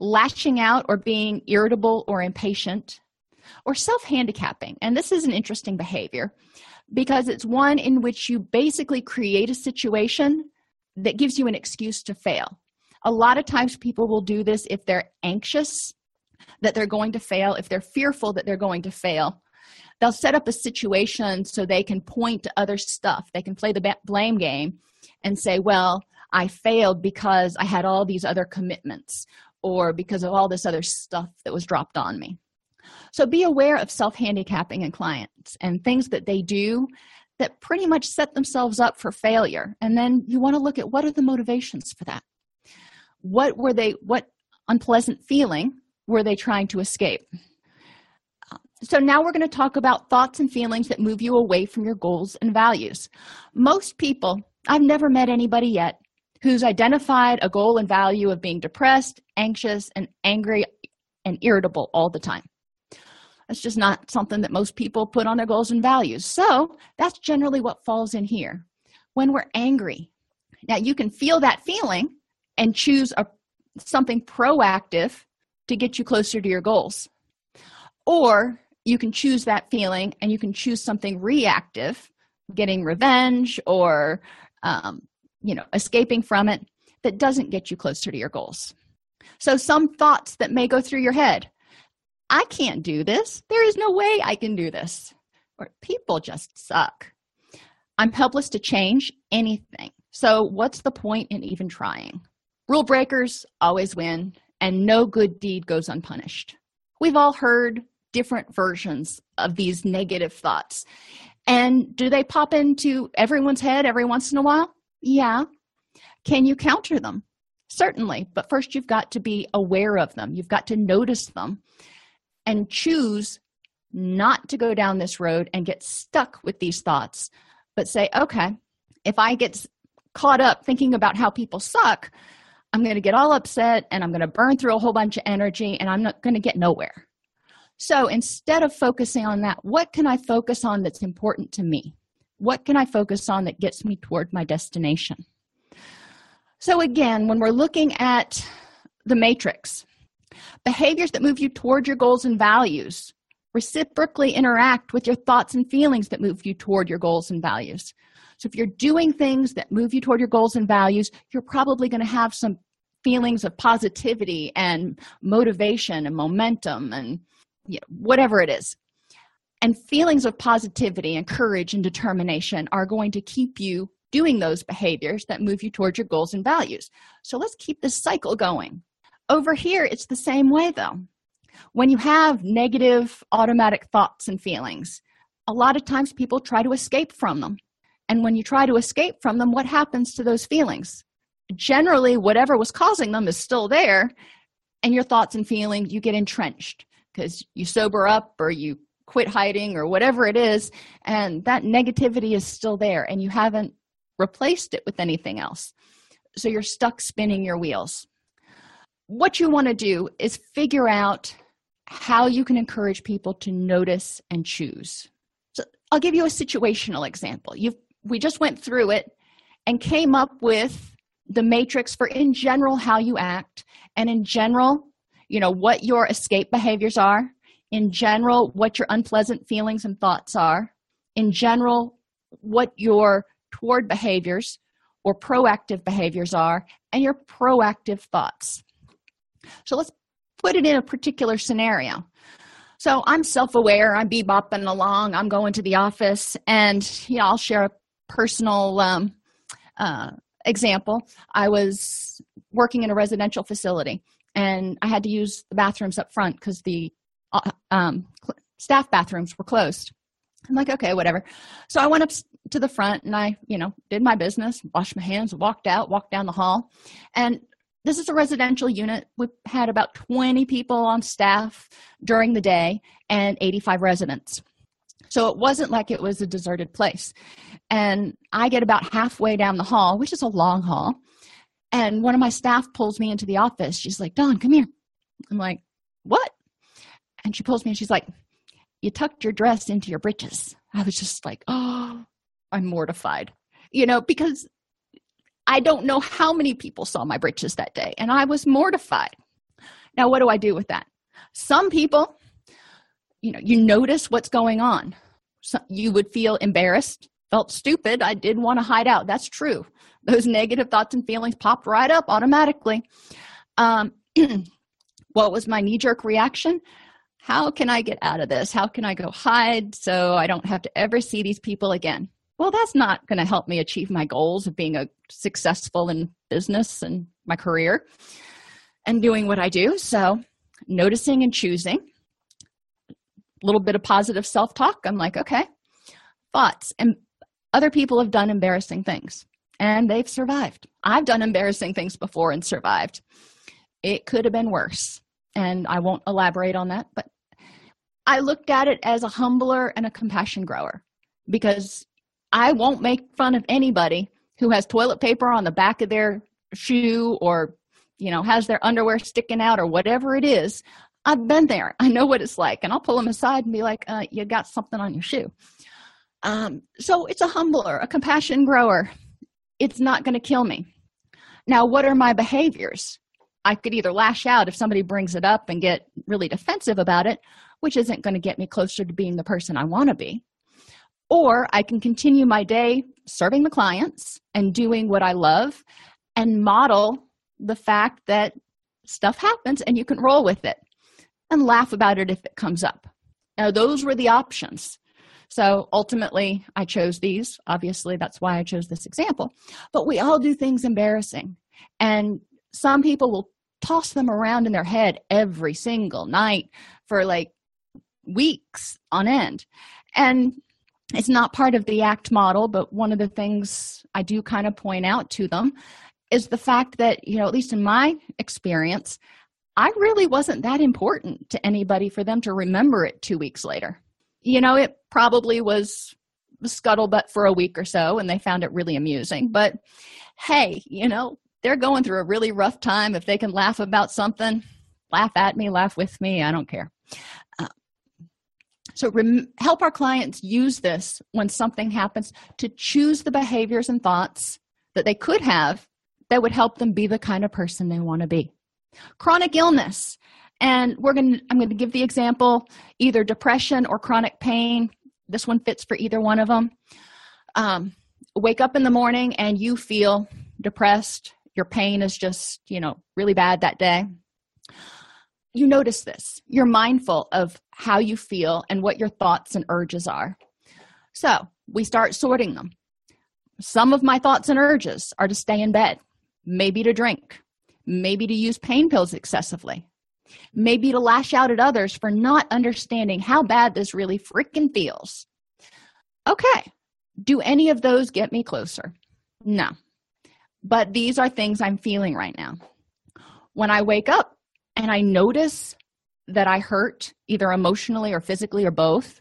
lashing out or being irritable or impatient or self-handicapping. And this is an interesting behavior because it's one in which you basically create a situation that gives you an excuse to fail. A lot of times people will do this if they're anxious that they're going to fail, if they're fearful that they're going to fail, they'll set up a situation so they can point to other stuff. They can play the blame game and say, Well, I failed because I had all these other commitments or because of all this other stuff that was dropped on me. So be aware of self handicapping in clients and things that they do that pretty much set themselves up for failure. And then you want to look at what are the motivations for that? What were they, what unpleasant feeling were they trying to escape? So, now we're going to talk about thoughts and feelings that move you away from your goals and values. Most people, I've never met anybody yet who's identified a goal and value of being depressed, anxious, and angry and irritable all the time. That's just not something that most people put on their goals and values. So, that's generally what falls in here. When we're angry, now you can feel that feeling and choose a something proactive to get you closer to your goals. Or you can choose that feeling and you can choose something reactive, getting revenge or, um, you know, escaping from it that doesn't get you closer to your goals. So, some thoughts that may go through your head I can't do this. There is no way I can do this. Or people just suck. I'm helpless to change anything. So, what's the point in even trying? Rule breakers always win and no good deed goes unpunished. We've all heard different versions of these negative thoughts. And do they pop into everyone's head every once in a while? Yeah. Can you counter them? Certainly. But first, you've got to be aware of them, you've got to notice them and choose not to go down this road and get stuck with these thoughts, but say, okay, if I get caught up thinking about how people suck, I'm going to get all upset and I'm going to burn through a whole bunch of energy and I'm not going to get nowhere. So instead of focusing on that, what can I focus on that's important to me? What can I focus on that gets me toward my destination? So, again, when we're looking at the matrix, behaviors that move you toward your goals and values reciprocally interact with your thoughts and feelings that move you toward your goals and values. So, if you're doing things that move you toward your goals and values, you're probably going to have some feelings of positivity and motivation and momentum and you know, whatever it is. And feelings of positivity and courage and determination are going to keep you doing those behaviors that move you towards your goals and values. So let's keep this cycle going. Over here, it's the same way though. When you have negative automatic thoughts and feelings, a lot of times people try to escape from them. And when you try to escape from them, what happens to those feelings? Generally, whatever was causing them is still there, and your thoughts and feelings, you get entrenched because you sober up or you quit hiding or whatever it is and that negativity is still there and you haven't replaced it with anything else. So you're stuck spinning your wheels. What you want to do is figure out how you can encourage people to notice and choose. So i'll give you a situational example. You we just went through it and came up with the matrix for in general how you act and in general you know what your escape behaviors are in general what your unpleasant feelings and thoughts are in general what your toward behaviors or proactive behaviors are and your proactive thoughts. So let's put it in a particular scenario. So i'm self-aware i'm bebopping along i'm going to the office and you know i'll share a personal um, uh, example i was working in a residential facility and I had to use the bathrooms up front because the uh, um, staff bathrooms were closed. I'm like, okay, whatever. So I went up to the front and I, you know, did my business, washed my hands, walked out, walked down the hall. And this is a residential unit. We had about 20 people on staff during the day and 85 residents. So it wasn't like it was a deserted place. And I get about halfway down the hall, which is a long hall, and one of my staff pulls me into the office. She's like, Dawn, come here. I'm like, what? And she pulls me and she's like, you tucked your dress into your breeches. I was just like, oh, I'm mortified. You know, because I don't know how many people saw my breeches that day, and I was mortified. Now, what do I do with that? Some people, you know, you notice what's going on. You would feel embarrassed, felt stupid. I didn't want to hide out. That's true those negative thoughts and feelings popped right up automatically. Um, what was my knee jerk reaction? How can I get out of this? How can I go hide so I don't have to ever see these people again? Well, that's not going to help me achieve my goals of being a successful in business and my career and doing what I do. So, noticing and choosing. Little bit of positive self talk. I'm like, okay, thoughts. And other people have done embarrassing things and they've survived. I've done embarrassing things before and survived. It could have been worse, and I won't elaborate on that, but I looked at it as a humbler and a compassion grower because I won't make fun of anybody who has toilet paper on the back of their shoe or you know has their underwear sticking out or whatever it is i've been there i know what it's like and i'll pull them aside and be like uh, you got something on your shoe um, so it's a humbler a compassion grower it's not going to kill me. Now, what are my behaviors? I could either lash out if somebody brings it up and get really defensive about it, which isn't going to get me closer to being the person I want to be. Or I can continue my day serving the clients and doing what I love and model the fact that stuff happens and you can roll with it and laugh about it if it comes up. Now, those were the options. So ultimately, I chose these. Obviously, that's why I chose this example. But we all do things embarrassing. And some people will toss them around in their head every single night for like weeks on end. And it's not part of the ACT model, but one of the things I do kind of point out to them is the fact that, you know, at least in my experience, I really wasn't that important to anybody for them to remember it two weeks later. You know, it probably was scuttlebutt for a week or so and they found it really amusing. But hey, you know, they're going through a really rough time. If they can laugh about something, laugh at me, laugh with me, I don't care. Uh, so, rem- help our clients use this when something happens to choose the behaviors and thoughts that they could have that would help them be the kind of person they want to be. Chronic illness. And we're going to, I'm going to give the example either depression or chronic pain. This one fits for either one of them. Um, wake up in the morning and you feel depressed. Your pain is just, you know, really bad that day. You notice this. You're mindful of how you feel and what your thoughts and urges are. So we start sorting them. Some of my thoughts and urges are to stay in bed, maybe to drink, maybe to use pain pills excessively, maybe to lash out at others for not understanding how bad this really freaking feels. Okay, do any of those get me closer? No. But these are things I'm feeling right now. When I wake up and I notice that I hurt, either emotionally or physically or both,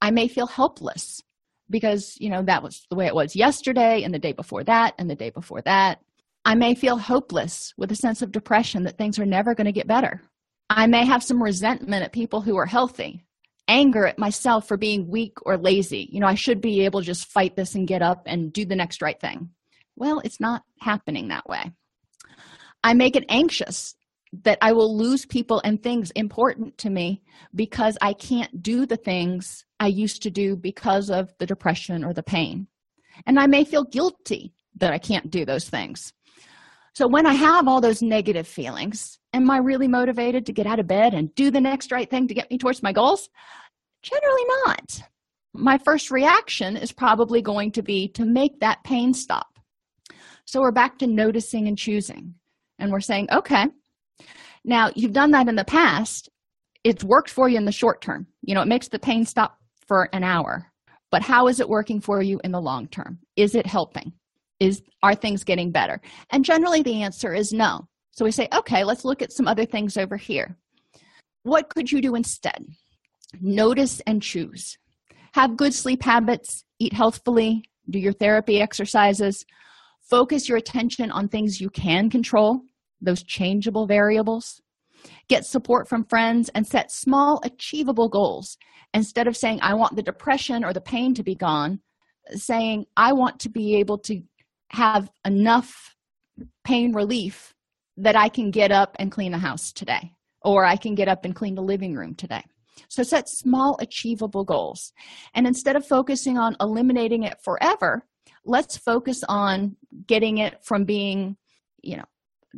I may feel helpless because, you know, that was the way it was yesterday and the day before that and the day before that. I may feel hopeless with a sense of depression that things are never going to get better. I may have some resentment at people who are healthy, anger at myself for being weak or lazy. You know, I should be able to just fight this and get up and do the next right thing. Well, it's not happening that way. I make it anxious that I will lose people and things important to me because I can't do the things I used to do because of the depression or the pain. And I may feel guilty that I can't do those things. So when I have all those negative feelings, am I really motivated to get out of bed and do the next right thing to get me towards my goals? Generally not. My first reaction is probably going to be to make that pain stop. So we're back to noticing and choosing. And we're saying, okay, now, you've done that in the past. It's worked for you in the short term. You know, it makes the pain stop for an hour. But how is it working for you in the long term? Is it helping? Is are things getting better? And generally the answer is no. So we say, "Okay, let's look at some other things over here." What could you do instead? Notice and choose. Have good sleep habits, eat healthfully, do your therapy exercises, focus your attention on things you can control those changeable variables. Get support from friends and set small, achievable goals. Instead of saying, I want the depression or the pain to be gone, saying, I want to be able to have enough pain relief that I can get up and clean the house today, or I can get up and clean the living room today. So set small, achievable goals. And instead of focusing on eliminating it forever, let's focus on getting it from being, you know,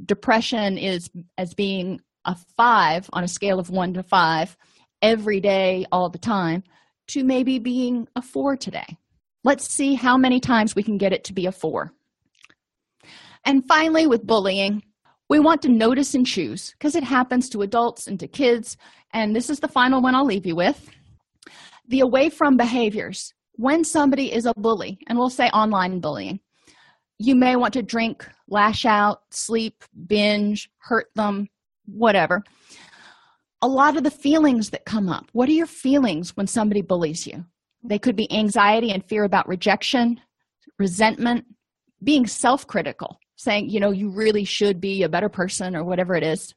depression is as being a five on a scale of one to five every day, all the time, to maybe being a four today. Let's see how many times we can get it to be a four. And finally, with bullying, we want to notice and choose because it happens to adults and to kids. And this is the final one I'll leave you with the away from behaviors. When somebody is a bully, and we'll say online bullying, you may want to drink, lash out, sleep, binge, hurt them, whatever. A lot of the feelings that come up what are your feelings when somebody bullies you? They could be anxiety and fear about rejection, resentment, being self critical, saying, you know, you really should be a better person or whatever it is,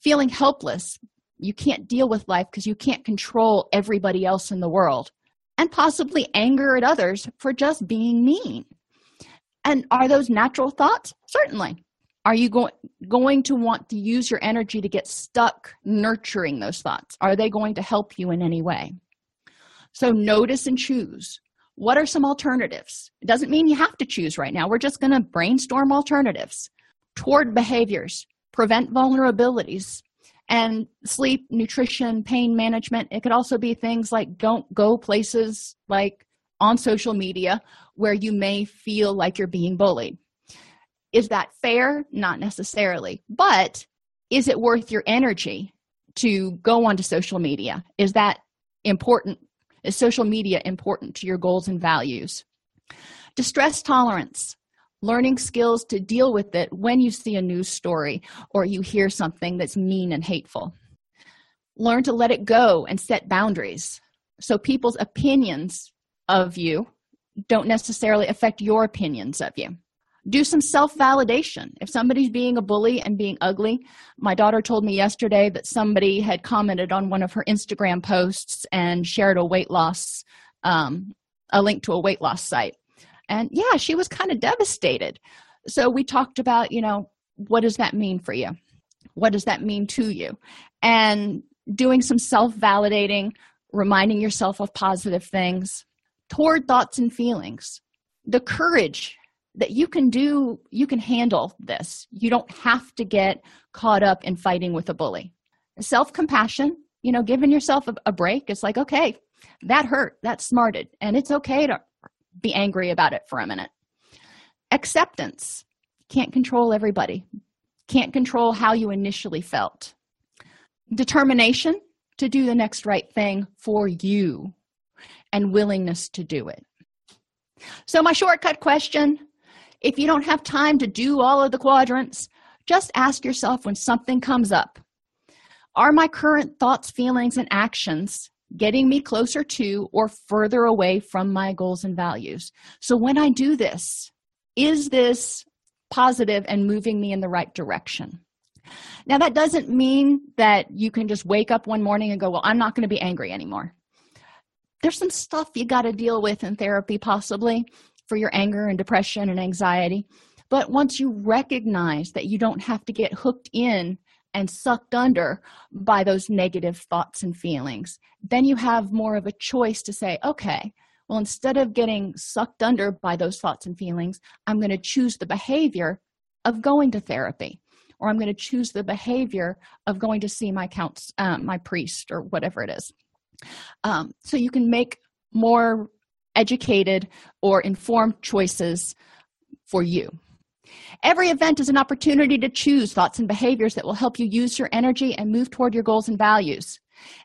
feeling helpless. You can't deal with life because you can't control everybody else in the world, and possibly anger at others for just being mean and are those natural thoughts? Certainly. Are you go- going to want to use your energy to get stuck nurturing those thoughts? Are they going to help you in any way? So notice and choose. What are some alternatives? It doesn't mean you have to choose right now. We're just going to brainstorm alternatives toward behaviors, prevent vulnerabilities, and sleep, nutrition, pain management. It could also be things like don't go places like on social media where you may feel like you're being bullied. Is that fair? Not necessarily. But is it worth your energy to go onto social media? Is that important? Is social media important to your goals and values? Distress tolerance, learning skills to deal with it when you see a news story or you hear something that's mean and hateful. Learn to let it go and set boundaries so people's opinions of you don't necessarily affect your opinions of you do some self validation. If somebody's being a bully and being ugly, my daughter told me yesterday that somebody had commented on one of her Instagram posts and shared a weight loss, um, a link to a weight loss site. And yeah, she was kind of devastated. So we talked about, you know, what does that mean for you? What does that mean to you? And doing some self validating, reminding yourself of positive things toward thoughts and feelings. The courage that you can do you can handle this. You don't have to get caught up in fighting with a bully. Self-compassion you know giving yourself a, a, break it's like okay that hurt that smarted and it's okay to be angry about it for a minute. Acceptance can't control everybody can't control how you initially felt. Determination to do the next right thing for you and willingness to do it. So my shortcut question if you don't have time to do all of the quadrants, just ask yourself when something comes up Are my current thoughts, feelings, and actions getting me closer to or further away from my goals and values? So when I do this, is this positive and moving me in the right direction? Now, that doesn't mean that you can just wake up one morning and go, Well, I'm not going to be angry anymore. There's some stuff you got to deal with in therapy, possibly, for your anger and depression and anxiety. But once you recognize that you don't have to get hooked in and sucked under by those negative thoughts and feelings, then you have more of a choice to say, okay, well, instead of getting sucked under by those thoughts and feelings, I'm going to choose the behavior of going to therapy, or I'm going to choose the behavior of going to see my counts, um, my priest, or whatever it is. Um, so you can make more educated or informed choices for you. Every event is an opportunity to choose thoughts and behaviors that will help you use your energy and move toward your goals and values.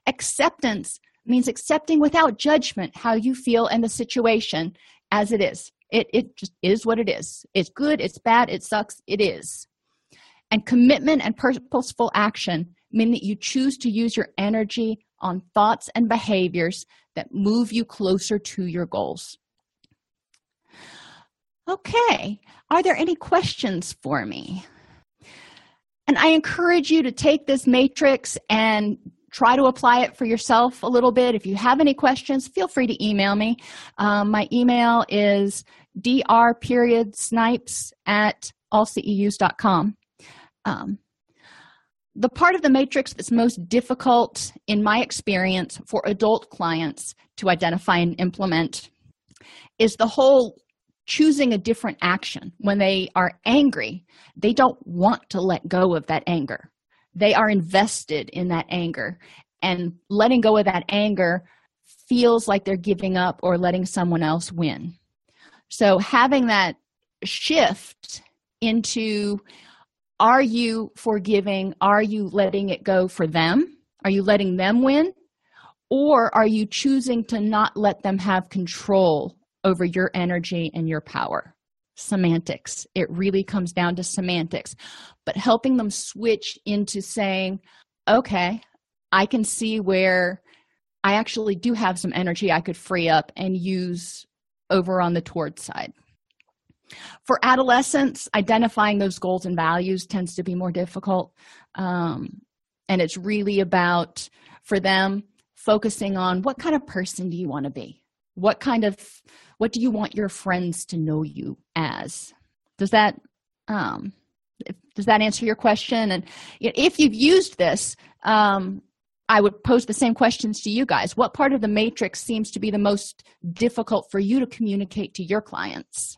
Acceptance means accepting without judgment how you feel and the situation as it is. It, it just is what it is. It's good, it's bad, it sucks, it is. And commitment and purposeful action mean that you choose to use your energy on thoughts and behaviors that move you closer to your goals. Okay, are there any questions for me? And I encourage you to take this matrix and try to apply it for yourself a little bit. If you have any questions, feel free to email me. Um, my email is dr snipes at allceus.com. Um, the part of the matrix that's most difficult in my experience for adult clients to identify and implement is the whole choosing a different action. When they are angry they don't want to let go of that anger. They are invested in that anger. And letting go of that anger feels like they're giving up or letting someone else win. So having that shift into are you forgiving? Are you letting it go for them? Are you letting them win? Or are you choosing to not let them have control over your energy and your power? Semantics. It really comes down to semantics, but helping them switch into saying, okay, I can see where I actually do have some energy I could free up and use over on the toward side. For adolescents, identifying those goals and values tends to be more difficult. Um, and it's really about, for them, focusing on what kind of person do you want to be? What kind of, what do you want your friends to know you as? Does that, um, does that answer your question? And if you've used this, um, I would pose the same questions to you guys. What part of the matrix seems to be the most difficult for you to communicate to your clients?